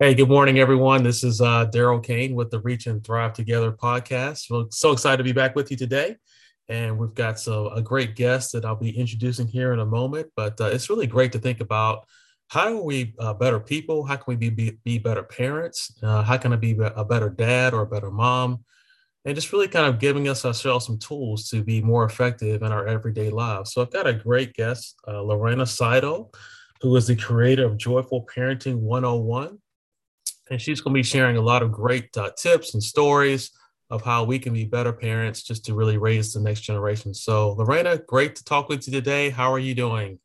Hey, good morning, everyone. This is uh, Daryl Kane with the Reach and Thrive Together podcast. We're so excited to be back with you today. And we've got so, a great guest that I'll be introducing here in a moment. But uh, it's really great to think about how are we uh, better people? How can we be, be, be better parents? Uh, how can I be a better dad or a better mom? And just really kind of giving us ourselves some tools to be more effective in our everyday lives. So I've got a great guest, uh, Lorena Seidel, who is the creator of Joyful Parenting 101 and she's going to be sharing a lot of great uh, tips and stories of how we can be better parents just to really raise the next generation. So, Lorena, great to talk with you today. How are you doing?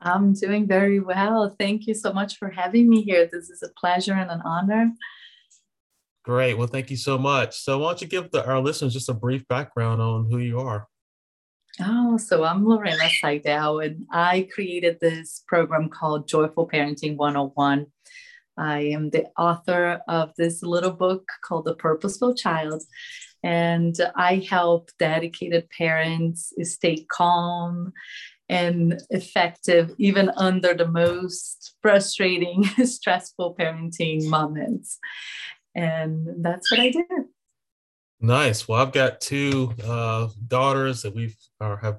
I'm doing very well. Thank you so much for having me here. This is a pleasure and an honor. Great. Well, thank you so much. So, why don't you give the, our listeners just a brief background on who you are? Oh, so I'm Lorena Seidel, and I created this program called Joyful Parenting 101 I am the author of this little book called The Purposeful Child. And I help dedicated parents stay calm and effective, even under the most frustrating, stressful parenting moments. And that's what I do. Nice. Well, I've got two uh, daughters that we've uh, have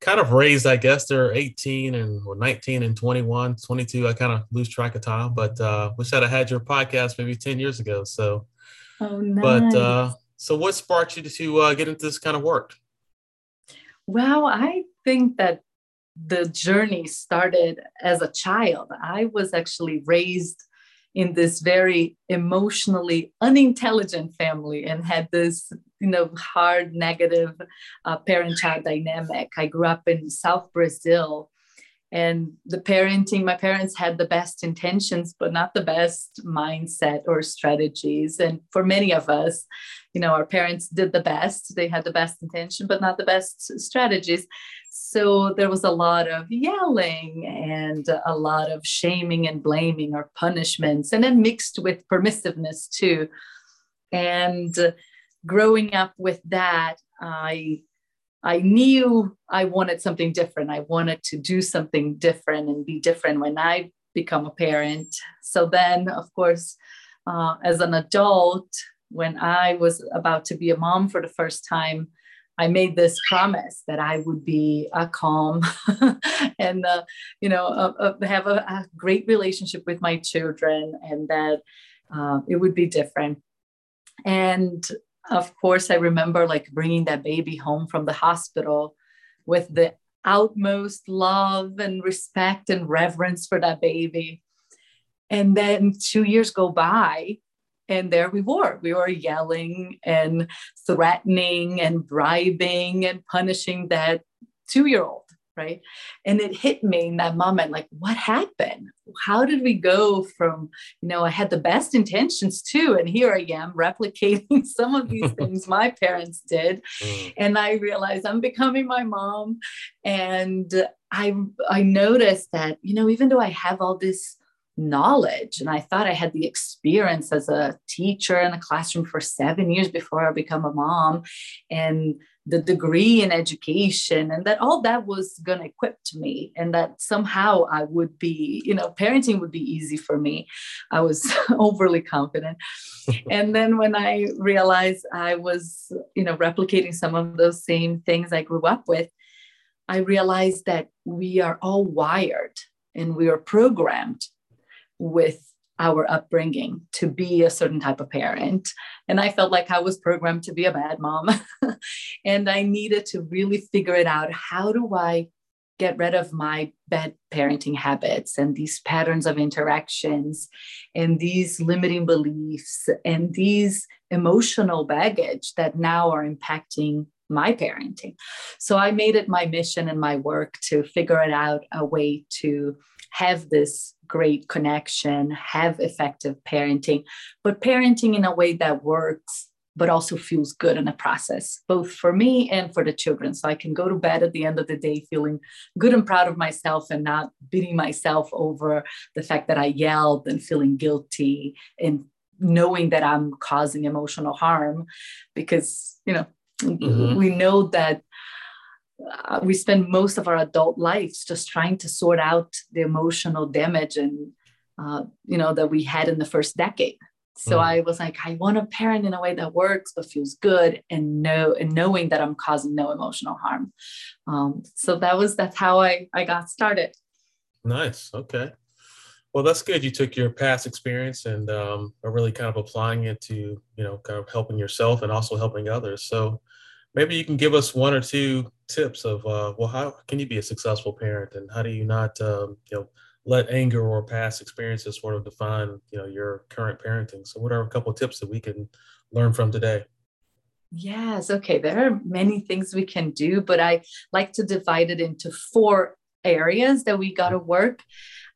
kind of raised, I guess they're 18 and or 19 and 21, 22. I kind of lose track of time, but uh, wish I'd have had your podcast maybe 10 years ago. So, oh, nice. but uh, so what sparked you to uh, get into this kind of work? Well, I think that the journey started as a child. I was actually raised in this very emotionally unintelligent family and had this you know hard negative uh, parent child dynamic. I grew up in south brazil and the parenting my parents had the best intentions but not the best mindset or strategies. And for many of us you know our parents did the best. They had the best intention but not the best strategies. So there was a lot of yelling and a lot of shaming and blaming or punishments and then mixed with permissiveness too. And growing up with that i I knew I wanted something different. I wanted to do something different and be different when I become a parent. So then, of course, uh, as an adult, when I was about to be a mom for the first time, I made this promise that I would be a calm and, uh, you know, uh, uh, have a, a, great relationship with my children and that uh, it would be different. And of course, I remember like bringing that baby home from the hospital with the outmost love and respect and reverence for that baby. And then two years go by, and there we were. We were yelling and threatening and bribing and punishing that two year old right? And it hit me in that moment like what happened? How did we go from you know i had the best intentions too and here i am replicating some of these things my parents did. Mm. and i realized i'm becoming my mom and i i noticed that you know even though i have all this knowledge and i thought i had the experience as a teacher in a classroom for seven years before i become a mom and the degree in education and that all that was going to equip me and that somehow i would be you know parenting would be easy for me. I was overly confident. And then when i realized i was you know replicating some of those same things i grew up with i realized that we are all wired and we are programmed with our upbringing to be a certain type of parent. And I felt like I was programmed to be a bad mom. and I needed to really figure it out. How do I get rid of my bad parenting habits and these patterns of interactions and these limiting beliefs and these emotional baggage that now are impacting my parenting. So I made it my mission and my work to figure it out a way to have this great connection, have effective parenting, but parenting in a way that works, but also feels good in the process, both for me and for the children. So I can go to bed at the end of the day feeling good and proud of myself and not beating myself over the fact that I yelled and feeling guilty and knowing that I'm causing emotional harm because, you know, mm-hmm. we know that uh, we spend most of our adult lives just trying to sort out the emotional damage and uh, you know, that we had in the first decade. So mm. I was like, I want to parent in a way that works but feels good, and know and knowing that I'm causing no emotional harm. Um, so that was that's how I I got started. Nice. Okay. Well, that's good. You took your past experience and um, are really kind of applying it to you know kind of helping yourself and also helping others. So maybe you can give us one or two tips of uh, well, how can you be a successful parent, and how do you not um, you know let anger or past experiences sort of define you know your current parenting? So what are a couple tips that we can learn from today? Yes. Okay. There are many things we can do but i like to divide it into four areas that we got to work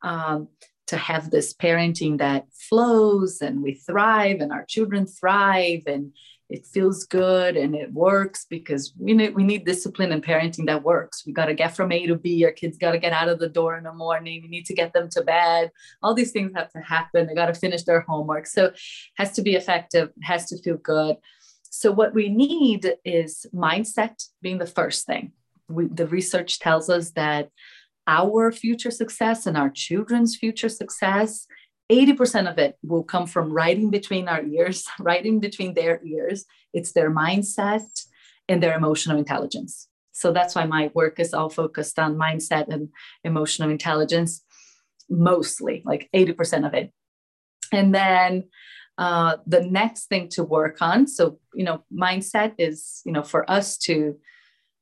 um, to have this parenting that flows and we thrive and our children thrive and it feels good and it works because we need we need discipline and parenting that works. We got to get from A to B. Our kids got to get out of the door in the morning. We need to get them to bed. All these things have to happen. They got to finish their homework. So has to be effective, has to feel good. So what we need is mindset being the first thing. We, the research tells us that our future success and our children's future success 80% of it will come from in between our ears, in between their ears. It's their mindset and their emotional intelligence. So that's why my work is all focused on mindset and emotional intelligence, mostly like 80% of it. And then uh, the next thing to work on, so, you know, mindset is, you know, for us to,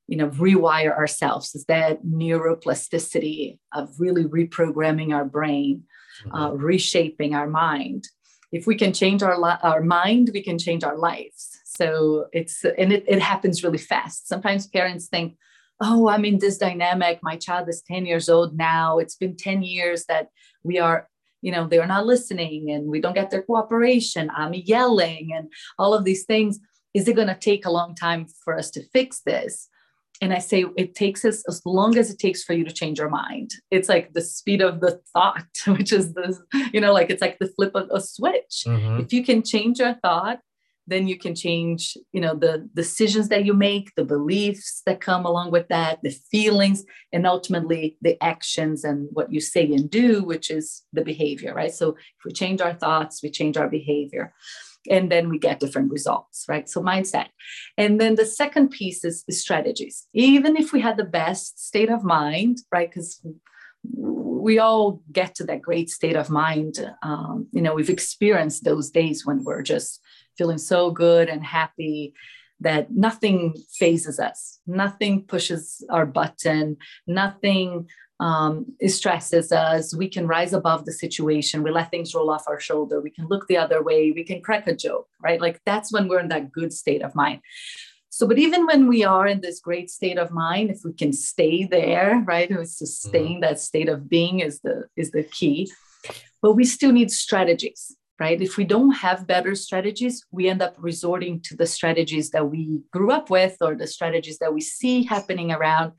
you know, rewire ourselves, is that neuroplasticity of really reprogramming our brain uh, mm-hmm. reshaping our mind. If we can change our, li- our mind, we can change our lives. So it's, and it, it happens really fast. Sometimes parents think, oh, I'm in this dynamic. My child is 10 years old now. It's been 10 years that we are you know they're not listening and we don't get their cooperation i'm yelling and all of these things is it going to take a long time for us to fix this and I say it takes us as long as it takes for you to change your mind. It's like the speed of the thought, which is this, you know, like it's like the flip of a switch. Mm-hmm. If you can change your thought, then you can change, you know, the decisions that you make, the beliefs that come along with that, the feelings, and ultimately the actions and what you say and do, which is the behavior, right? So if we change our thoughts, we change our behavior and then we get different results, right? So mindset. And then the second piece is strategies. Even if we had the best state of mind, right? Because we all get to that great state of mind. Um, you know, we've experienced those days when we're just feeling so good and happy that nothing fazes us, nothing pushes our button, nothing um, stresses us. We can rise above the situation. We let things roll off our shoulder. We can look the other way. We can crack a joke, right? Like that's when we're in that good state of mind. So, but even when we are in this great state of mind, if we can stay there, right, and sustain mm-hmm. that state of being is the is the key. But we still need strategies, right? If we don't have better strategies, we end up resorting to the strategies that we grew up with or the strategies that we see happening around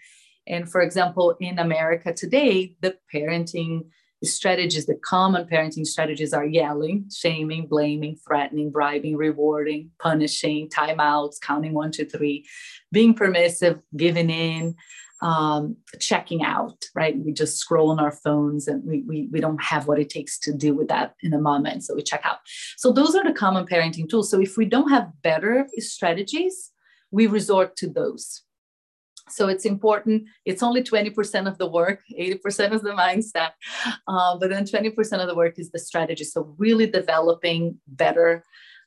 and for example, in America today, the parenting strategies, the common parenting strategies are yelling, shaming, blaming, threatening, bribing, rewarding, punishing, timeouts, counting one, two, three, being permissive, giving in, um, checking out, right? We just scroll on our phones and we, we, we don't have what it takes to deal with that in the moment. So we check out. So those are the common parenting tools. So if we don't have better strategies, we resort to those so it's important. It's only 20% of the work, 80% is the mindset, uh, but then 20% of the work is the strategy. So really developing better,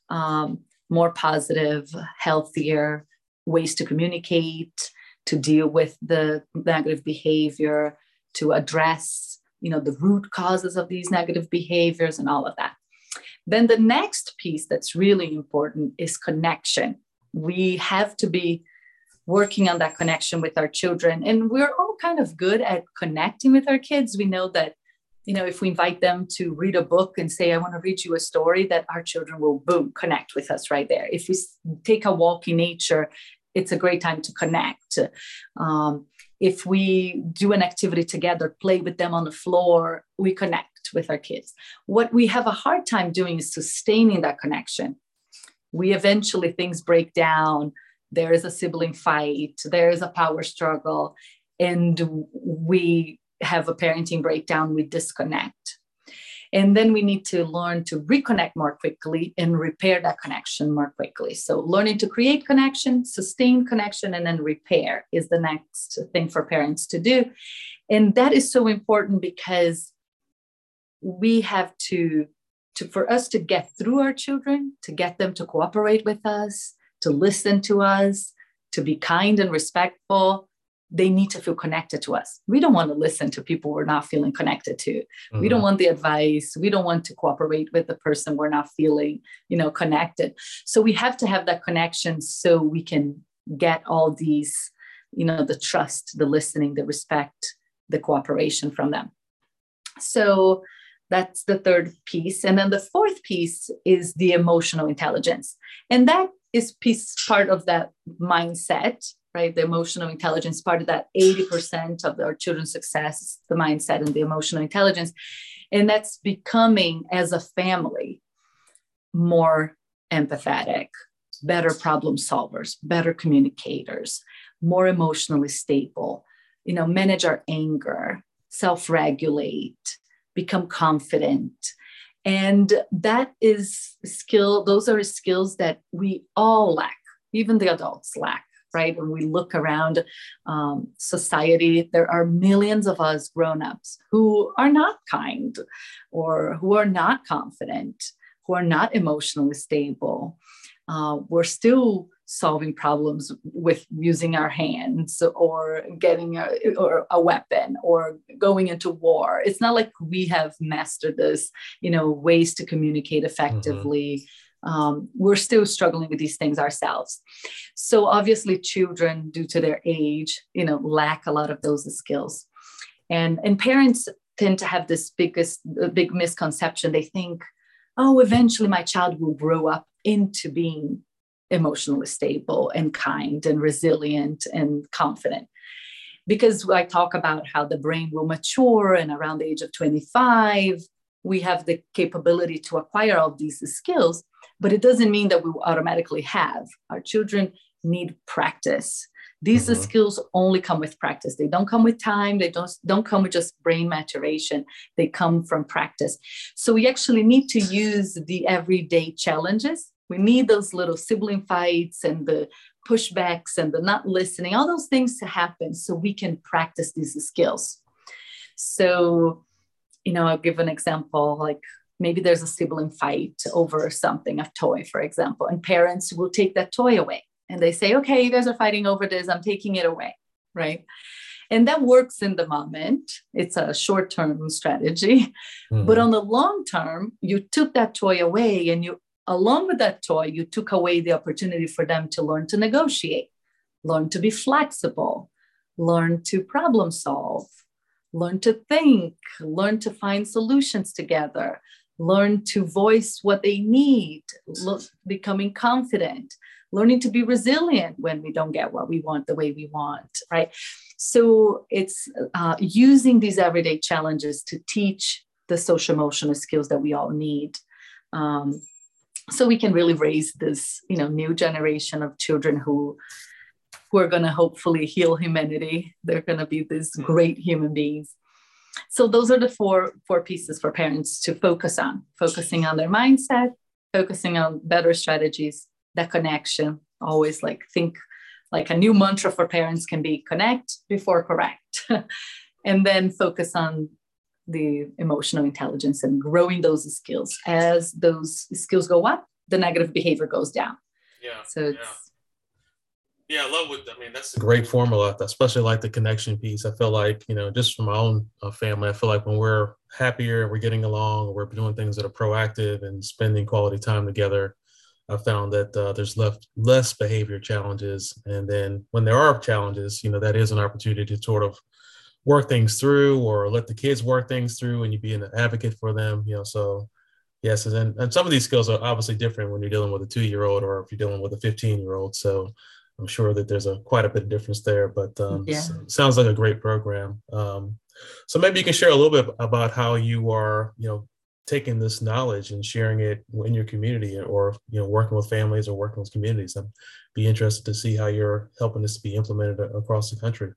um, more positive, healthier ways to communicate, to deal with the negative behavior, to address, you know, the root causes of these negative behaviors and all of that. Then the next piece that's really important is connection. We have to be working on that connection with our children. And we're all kind of good at connecting with our kids. We know that, you know, if we invite them to read a book and say, I want to read you a story, that our children will boom, connect with us right there. If we take a walk in nature, it's a great time to connect. Um, if we do an activity together, play with them on the floor, we connect with our kids. What we have a hard time doing is sustaining that connection. We eventually, things break down there is a sibling fight, there is a power struggle, and we have a parenting breakdown, we disconnect. And then we need to learn to reconnect more quickly and repair that connection more quickly. So, learning to create connection, sustain connection, and then repair is the next thing for parents to do. And that is so important because we have to, to for us to get through our children, to get them to cooperate with us, to listen to us, to be kind and respectful, they need to feel connected to us. We don't want to listen to people we're not feeling connected to. Mm-hmm. We don't mm-hmm. want the advice. We don't want to cooperate with the person we're not feeling, you know, connected. So we have to have that connection so we can get all these, you know, the trust, the listening, the respect, the cooperation from them. So that's the third piece. And then the fourth piece is the emotional intelligence. And that is piece part of that mindset right? The emotional intelligence part of that 80% of our children's success, the mindset and the emotional intelligence. And that's becoming as a family more empathetic, better problem solvers, better communicators, more emotionally stable, you know, manage our anger, self-regulate, become confident. And that is skill, those are skills that we all lack, even the adults lack right? When we look around um, society, there are millions of us grown-ups who are not kind or who are not confident, who are not emotionally stable. Uh, we're still solving problems with using our hands or getting a, or a weapon or going into war. It's not like we have mastered this you know ways to communicate effectively. Mm-hmm. Um, we're still struggling with these things ourselves. So obviously children due to their age you know lack a lot of those skills. And and parents tend to have this biggest big misconception. They think oh eventually my child will grow up into being emotionally stable and kind and resilient and confident because I talk about how the brain will mature and around the age of 25 we have the capability to acquire all these skills but it doesn't mean that we automatically have. Our children need practice. These mm-hmm. skills only come with practice. They don't come with time. They don't, don't come with just brain maturation. They come from practice. So we actually need to use the everyday challenges. We need those little sibling fights and the pushbacks and the not listening, all those things to happen so we can practice these skills. So, you know, I'll give an example like maybe there's a sibling fight over something, a toy, for example, and parents will take that toy away and they say, okay, you guys are fighting over this, I'm taking it away, right? And that works in the moment. It's a short term strategy. Mm-hmm. But on the long term, you took that toy away and you, along with that toy, you took away the opportunity for them to learn to negotiate, learn to be flexible, learn to problem solve, learn to think, learn to find solutions together, learn to voice what they need, look, becoming confident, learning to be resilient when we don't get what we want the way we want, right? So it's uh, using these everyday challenges to teach the social emotional skills that we all need. Um, so we can really raise this, you know, new generation of children who who are going to hopefully heal humanity. They're going to be these hmm. great human beings. So those are the four four pieces for parents to focus on. Focusing on their mindset focusing on better strategies that connection. Always like think like a new mantra for parents can be connect before correct. And then focus on the emotional intelligence and growing those skills as those skills go up the negative behavior goes down yeah so it's yeah yeah, I love what I mean. That's a great formula, especially like the connection piece. I feel like you know, just from my own uh, family, I feel like when we're happier, we're getting along, we're doing things that are proactive and spending quality time together. I found that uh, there's left less behavior challenges, and then when there are challenges, you know, that is an opportunity to sort of work things through or let the kids work things through, and you be an advocate for them. You know, so yes, and and some of these skills are obviously different when you're dealing with a two year old or if you're dealing with a 15 year old. So I'm sure that there's a quite a bit of difference there, but um, yeah. sounds like a great program. Um, so maybe you can share a little bit about how you are, you know, taking this knowledge and sharing it in your community, or you know, working with families or working with communities. I'd be interested to see how you're helping this to be implemented across the country.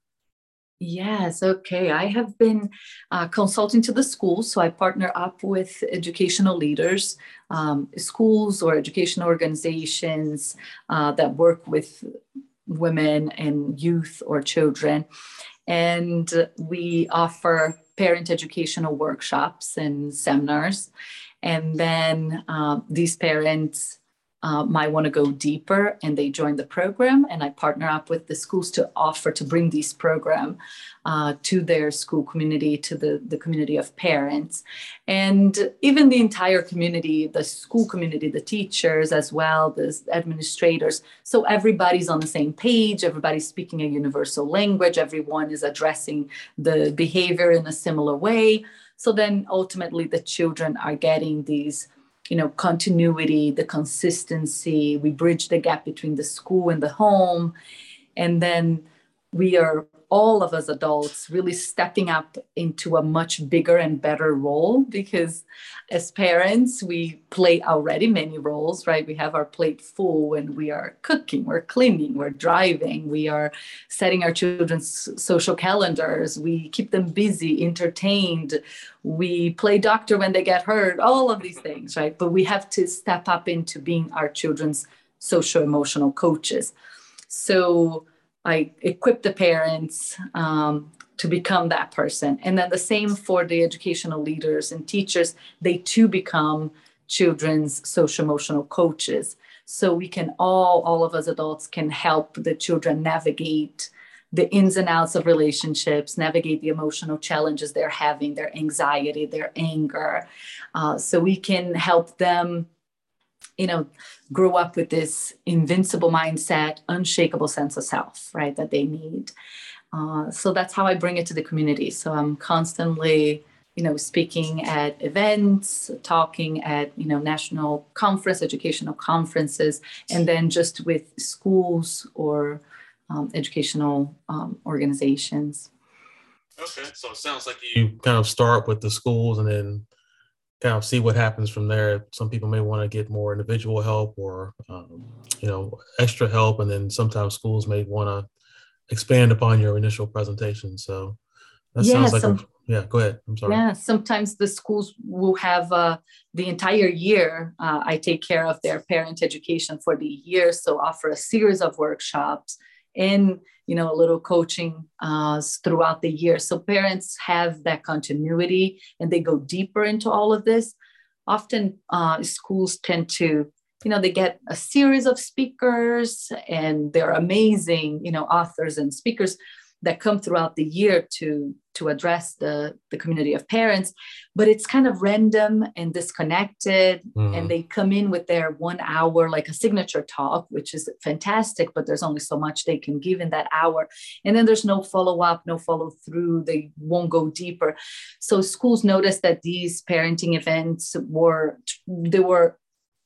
Yes, okay. I have been uh, consulting to the schools. So I partner up with educational leaders, um, schools or educational organizations uh, that work with women and youth or children. And we offer parent educational workshops and seminars. And then uh, these parents uh, might want to go deeper and they join the program and i partner up with the schools to offer to bring this program uh, to their school community to the, the community of parents. And even the entire community the school community the teachers as well the administrators. So everybody's on the same page everybody's speaking a universal language everyone is addressing the behavior in a similar way. So then ultimately the children are getting these you know continuity the consistency. We bridge the gap between the school and the home. And then we are all of us adults really stepping up into a much bigger and better role because as parents we play already many roles right? We have our plate full when we are cooking we're cleaning we're driving we are setting our children's social calendars we keep them busy entertained we play doctor when they get hurt all of these things right? But we have to step up into being our children's social emotional coaches. So I equip the parents um, to become that person. And then the same for the educational leaders and teachers, they too become children's social emotional coaches. So we can all, all of us adults can help the children navigate the ins and outs of relationships, navigate the emotional challenges they're having, their anxiety, their anger. Uh, so we can help them you know, grow up with this invincible mindset, unshakable sense of self, right, that they need. Uh, so that's how I bring it to the community. So I'm constantly, you know, speaking at events, talking at, you know, national conference, educational conferences, and then just with schools or um, educational um, organizations. Okay, so it sounds like you kind of start with the schools and then kind of see what happens from there. Some people may want to get more individual help or, um, you know, extra help. And then sometimes schools may want to expand upon your initial presentation. So that yeah, sounds like, some, a, yeah, go ahead. I'm sorry. Yeah, sometimes the schools will have uh, the entire year. Uh, I take care of their parent education for the year. So offer a series of workshops in you know a little coaching uh, throughout the year. So parents have that continuity and they go deeper into all of this. Often uh, schools tend to you know they get a series of speakers and they're amazing you know authors and speakers that come throughout the year to to address the the community of parents but it's kind of random and disconnected mm-hmm. and they come in with their one hour like a signature talk which is fantastic but there's only so much they can give in that hour. And then there's no follow up no follow through they won't go deeper. So schools noticed that these parenting events were they were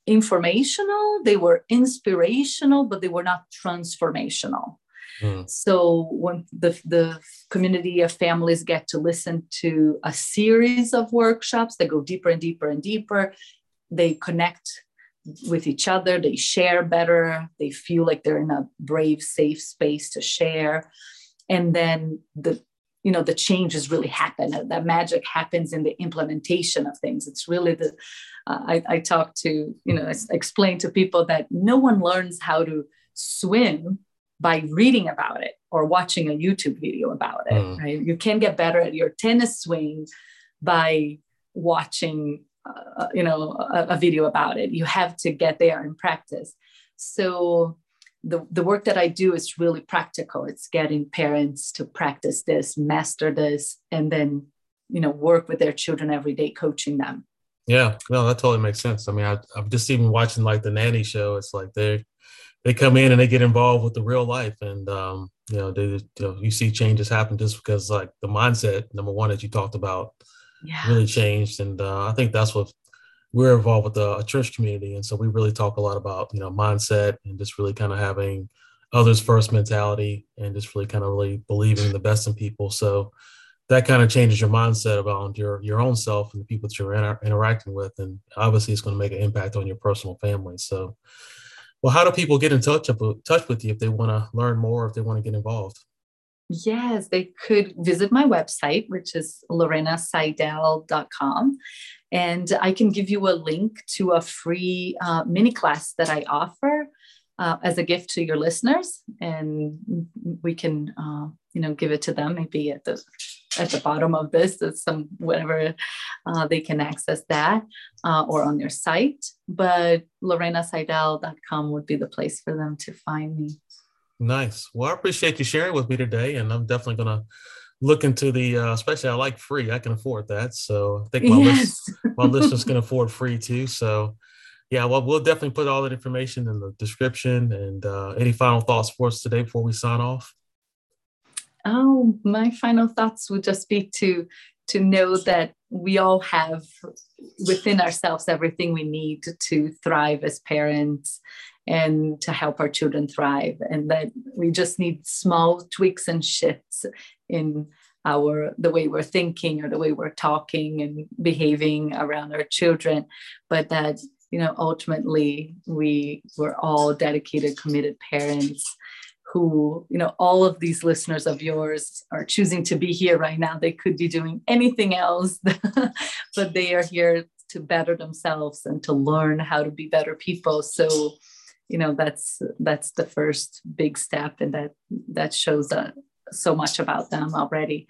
informational they were inspirational but they were not transformational Mm. So when the, the community of families get to listen to a series of workshops that go deeper and deeper and deeper, they connect with each other, they share better, they feel like they're in a brave, safe space to share. And then the you know the changes really happen that magic happens in the implementation of things it's really the uh, I, I talk to you know explain to people that no one learns how to swim by reading about it or watching a YouTube video about it, mm. right? You can get better at your tennis swing by watching, uh, you know, a, a, video about it. You have to get there and practice. So the, the work that I do is really practical. It's getting parents to practice this, master this, and then, you know, work with their children every day, coaching them. Yeah, no, that totally makes sense. I mean, I, I'm just even watching like the nanny show. It's like they're they come in and they get involved with the real life. And um, you know they you, know, you see changes happen just because like the mindset number one that you talked about yeah. really changed. And uh, i think that's what we're involved with the church community. And so we really talk a lot about you know mindset and just really kind of having others first mentality and just really kind of really believing the best in people. So that kind of changes your mindset about your your own self and the people that you're inter- interacting with. And obviously it's going to make an impact on your personal family. So well, how do people get in touch touch with you if they want to learn more, if they want to get involved? Yes, they could visit my website, which is lorenaseidel.com. And I can give you a link to a free uh, mini class that I offer uh, as a gift to your listeners. And we can, uh, you know, give it to them maybe at the at the bottom of this, is some whatever uh, they can access that uh, or on their site. But lorenaseidel.com would be the place for them to find me. Nice. Well, I appreciate you sharing with me today, and I'm definitely going to look into the, uh, especially I like free. I can afford that, so I think my yes. list, my listeners can afford free too. So, yeah, well, we'll definitely put all that information in the description. And uh, any final thoughts for us today before we sign off? Oh, my final thoughts would just be to to know that we all have within ourselves everything we need to thrive as parents and to help our children thrive and that we just need small tweaks and shifts in our the way we're thinking or the way we're talking and behaving around our children but that you know ultimately we were all dedicated committed parents who you know all of these listeners of yours are choosing to be here right now. They could be doing anything else but they are here to better themselves and to learn how to be better people. So you know that's that's the first big step and that that shows uh, so much about them already.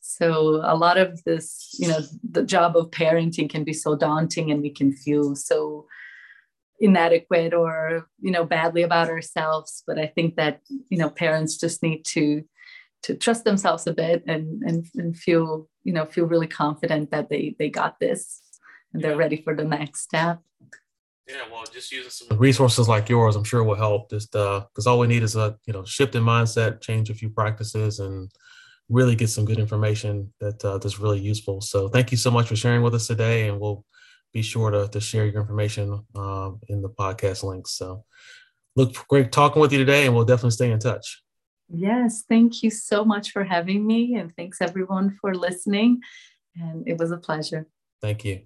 So a lot of this you know the job of parenting can be so daunting and we can feel so inadequate or you know badly about ourselves but i think that you know parents just need to to trust themselves a bit and and, and feel you know feel really confident that they they got this and they're ready for the next step yeah, well, just using some resources like yours, I'm sure will help. Just uh because all we need is a you know shift in mindset, change a few practices, and really get some good information that uh, that's really useful. So thank you so much for sharing with us today, and we'll be sure to, to share your information um, in the podcast links. So look great talking with you today, and we'll definitely stay in touch. Yes, thank you so much for having me, and thanks everyone for listening. And it was a pleasure. Thank you.